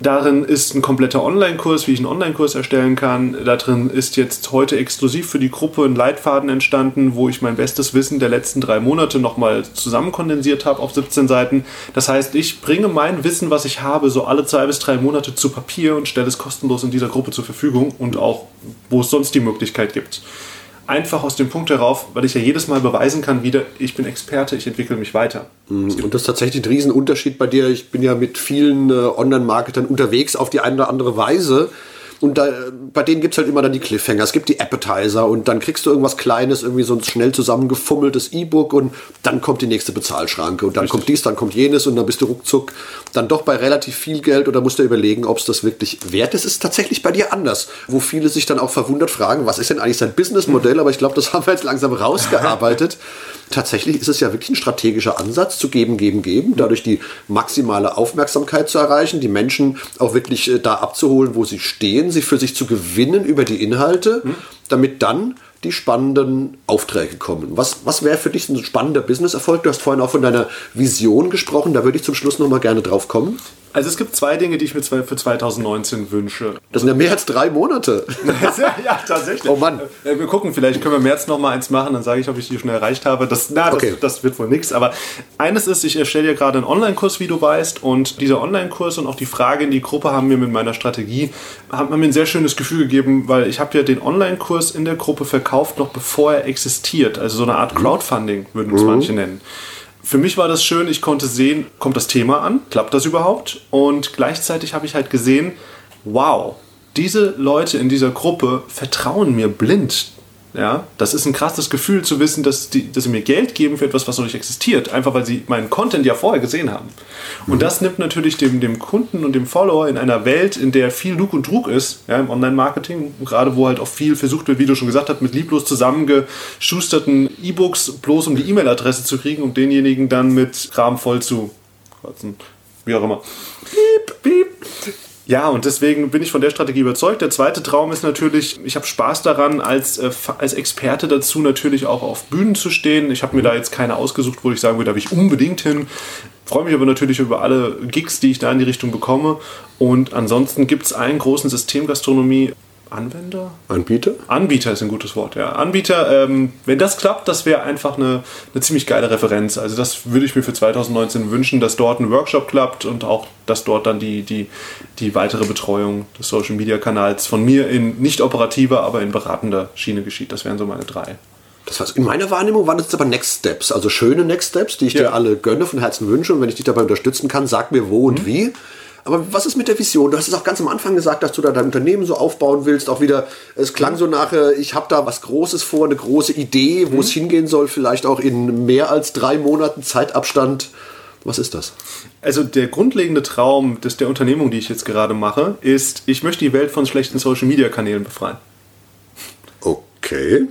Darin ist ein kompletter Online-Kurs, wie ich einen Online-Kurs erstellen kann. Da drin ist jetzt heute exklusiv für die Gruppe ein Leitfaden entstanden, wo ich mein bestes Wissen der letzten drei Monate nochmal zusammenkondensiert habe auf 17 Seiten. Das heißt, ich bringe mein Wissen, was ich habe, so alle zwei bis drei Monate zu Papier und stelle es kostenlos in dieser Gruppe zur Verfügung und auch, wo es sonst die Möglichkeit gibt. Einfach aus dem Punkt herauf, weil ich ja jedes Mal beweisen kann, wieder, ich bin Experte, ich entwickle mich weiter. Und das ist tatsächlich ein Riesenunterschied bei dir. Ich bin ja mit vielen äh, Online-Marketern unterwegs auf die eine oder andere Weise. Und da, bei denen gibt es halt immer dann die Cliffhanger, es gibt die Appetizer und dann kriegst du irgendwas Kleines, irgendwie so ein schnell zusammengefummeltes E-Book und dann kommt die nächste Bezahlschranke und dann kommt dies, dann kommt jenes und dann bist du ruckzuck dann doch bei relativ viel Geld oder musst du überlegen, ob es das wirklich wert ist. Es ist tatsächlich bei dir anders, wo viele sich dann auch verwundert fragen, was ist denn eigentlich sein Businessmodell, aber ich glaube, das [laughs] haben wir jetzt langsam rausgearbeitet. [laughs] Tatsächlich ist es ja wirklich ein strategischer Ansatz, zu geben, geben, geben, dadurch die maximale Aufmerksamkeit zu erreichen, die Menschen auch wirklich äh, da abzuholen, wo sie stehen, sie für sich zu gewinnen über die Inhalte, damit dann die spannenden Aufträge kommen. Was, was wäre für dich ein spannender Business-Erfolg? Du hast vorhin auch von deiner Vision gesprochen, da würde ich zum Schluss noch mal gerne drauf kommen. Also es gibt zwei Dinge, die ich mir für 2019 wünsche. Das sind ja mehr als drei Monate. [laughs] ja, tatsächlich. Oh Mann. Äh, Wir gucken, vielleicht können wir im März noch mal eins machen, dann sage ich, ob ich die schon erreicht habe. Das, na, das, Okay. das wird wohl nichts. Aber eines ist, ich erstelle ja gerade einen Online-Kurs, wie du weißt. Und dieser Online-Kurs und auch die Frage in die Gruppe haben mir mit meiner Strategie, haben mir ein sehr schönes Gefühl gegeben, weil ich habe ja den Online-Kurs in der Gruppe verkauft, noch bevor er existiert. Also so eine Art Crowdfunding, würden es manche nennen. Für mich war das schön, ich konnte sehen, kommt das Thema an, klappt das überhaupt? Und gleichzeitig habe ich halt gesehen, wow, diese Leute in dieser Gruppe vertrauen mir blind. Ja, das ist ein krasses Gefühl zu wissen, dass, die, dass sie mir Geld geben für etwas, was noch nicht existiert, einfach weil sie meinen Content ja vorher gesehen haben. Und das nimmt natürlich dem, dem Kunden und dem Follower in einer Welt, in der viel Lug und Trug ist, ja, im Online-Marketing, gerade wo halt auch viel versucht wird, wie du schon gesagt hast, mit lieblos zusammengeschusterten E-Books bloß um die E-Mail-Adresse zu kriegen, um denjenigen dann mit Kram voll zu kotzen. Wie auch immer. Piep, piep. Ja, und deswegen bin ich von der Strategie überzeugt. Der zweite Traum ist natürlich, ich habe Spaß daran, als, äh, als Experte dazu natürlich auch auf Bühnen zu stehen. Ich habe mir da jetzt keine ausgesucht, wo ich sagen würde, da will ich unbedingt hin. Freue mich aber natürlich über alle Gigs, die ich da in die Richtung bekomme. Und ansonsten gibt es einen großen Systemgastronomie. Anwender? Anbieter? Anbieter ist ein gutes Wort, ja. Anbieter, ähm, wenn das klappt, das wäre einfach eine, eine ziemlich geile Referenz. Also das würde ich mir für 2019 wünschen, dass dort ein Workshop klappt und auch, dass dort dann die, die, die weitere Betreuung des Social Media Kanals von mir in nicht operativer, aber in beratender Schiene geschieht. Das wären so meine drei. Das war's. In meiner Wahrnehmung waren das jetzt aber Next Steps, also schöne Next Steps, die ich Ja. dir alle gönne, von Herzen wünsche. Und wenn ich dich dabei unterstützen kann, sag mir wo Mhm. und wie. Aber was ist mit der Vision? Du hast es auch ganz am Anfang gesagt, dass du da dein Unternehmen so aufbauen willst. Auch wieder, es klang so nachher, ich habe da was Großes vor, eine große Idee, wo Mhm. es hingehen soll, vielleicht auch in mehr als drei Monaten Zeitabstand. Was ist das? Also der grundlegende Traum des, der Unternehmung, die ich jetzt gerade mache, ist, ich möchte die Welt von schlechten Social Media Kanälen befreien. Okay.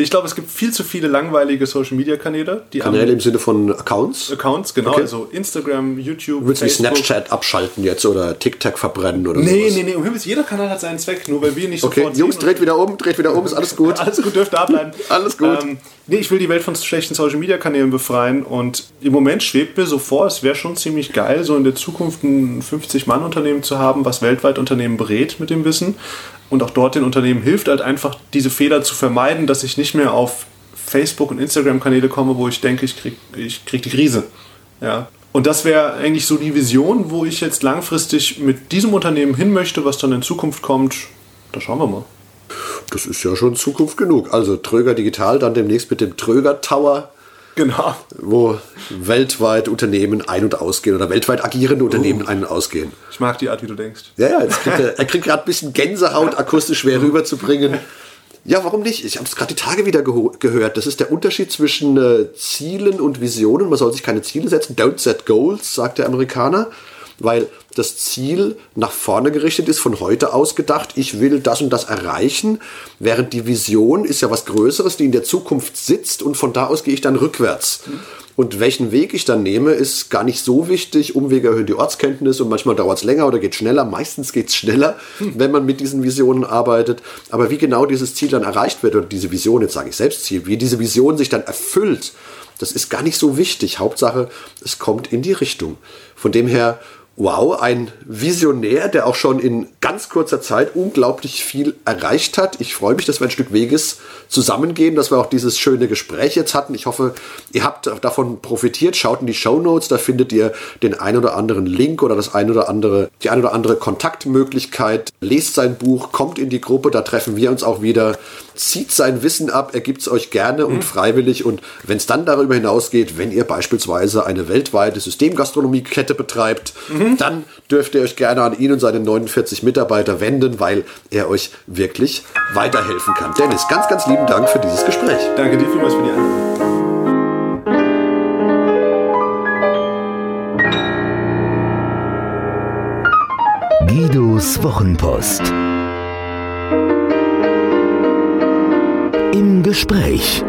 Ich glaube, es gibt viel zu viele langweilige Social Media Kanäle, die Kanäle im Sinne von Accounts. Accounts, genau, Okay. also Instagram, YouTube, Willst du wie Snapchat abschalten jetzt oder TikTok verbrennen oder Nee, sowas? nee, nee, um Himmels, jeder Kanal hat seinen Zweck, nur weil wir nicht Okay, sofort Jungs, dreht wieder um, dreht wieder um, ist alles gut. [laughs] Alles gut, dürft da bleiben. [laughs] Alles gut. Ähm, nee, ich will die Welt von schlechten Social Media Kanälen befreien und im Moment schwebt mir so vor, es wäre schon ziemlich geil, so in der Zukunft ein 50-Mann-Unternehmen zu haben, was weltweit Unternehmen berät mit dem Wissen und auch dort den Unternehmen hilft, halt einfach diese Fehler zu vermeiden, dass ich nicht mehr auf Facebook- und Instagram-Kanäle komme, wo ich denke, ich krieg, ich krieg die Krise. Ja. Und das wäre eigentlich so die Vision, wo ich jetzt langfristig mit diesem Unternehmen hin möchte, was dann in Zukunft kommt. Da schauen wir mal. Das ist ja schon Zukunft genug. Also Tröger Digital, dann demnächst mit dem Tröger Tower, Genau. wo weltweit Unternehmen ein- und ausgehen oder weltweit agierende Unternehmen ein- und ausgehen. Ich mag die Art, wie du denkst. Ja, ja, kriegt er, er kriegt gerade ein bisschen Gänsehaut, akustisch schwer rüberzubringen. Ja, warum nicht? Ich habe es gerade die Tage wieder gehört. Das ist der Unterschied zwischen äh, Zielen und Visionen. Man soll sich keine Ziele setzen. Don't set goals, sagt der Amerikaner. Weil das Ziel nach vorne gerichtet ist, von heute aus gedacht, ich will das und das erreichen, während die Vision ist ja was Größeres, die in der Zukunft sitzt und von da aus gehe ich dann rückwärts. Und welchen Weg ich dann nehme, ist gar nicht so wichtig. Umwege erhöhen die Ortskenntnis und manchmal dauert es länger oder geht schneller. Meistens geht es schneller, wenn man mit diesen Visionen arbeitet. Aber wie genau dieses Ziel dann erreicht wird, oder diese Vision, jetzt sage ich selbst Ziel, wie diese Vision sich dann erfüllt, das ist gar nicht so wichtig. Hauptsache, es kommt in die Richtung. Von dem her, wow, ein Visionär, der auch schon in ganz kurzer Zeit unglaublich viel erreicht hat. Ich freue mich, dass wir ein Stück Weges zusammengehen, dass wir auch dieses schöne Gespräch jetzt hatten. Ich hoffe, ihr habt davon profitiert. Schaut in die Show Notes, da findet ihr den ein oder anderen Link oder das ein oder andere, die ein oder andere Kontaktmöglichkeit. Lest sein Buch, kommt in die Gruppe, da treffen wir uns auch wieder. Zieht sein Wissen ab, er gibt es euch gerne und freiwillig. Und wenn es dann darüber hinausgeht, wenn ihr beispielsweise eine weltweite Systemgastronomiekette betreibt, dann dürft ihr euch gerne an ihn und seine 49 Mitarbeiter wenden, weil er euch wirklich weiterhelfen kann. Dennis, ganz, ganz lieben Dank für dieses Gespräch. Danke dir vielmals für die Einladung. Guidos Wochenpost. Im Gespräch.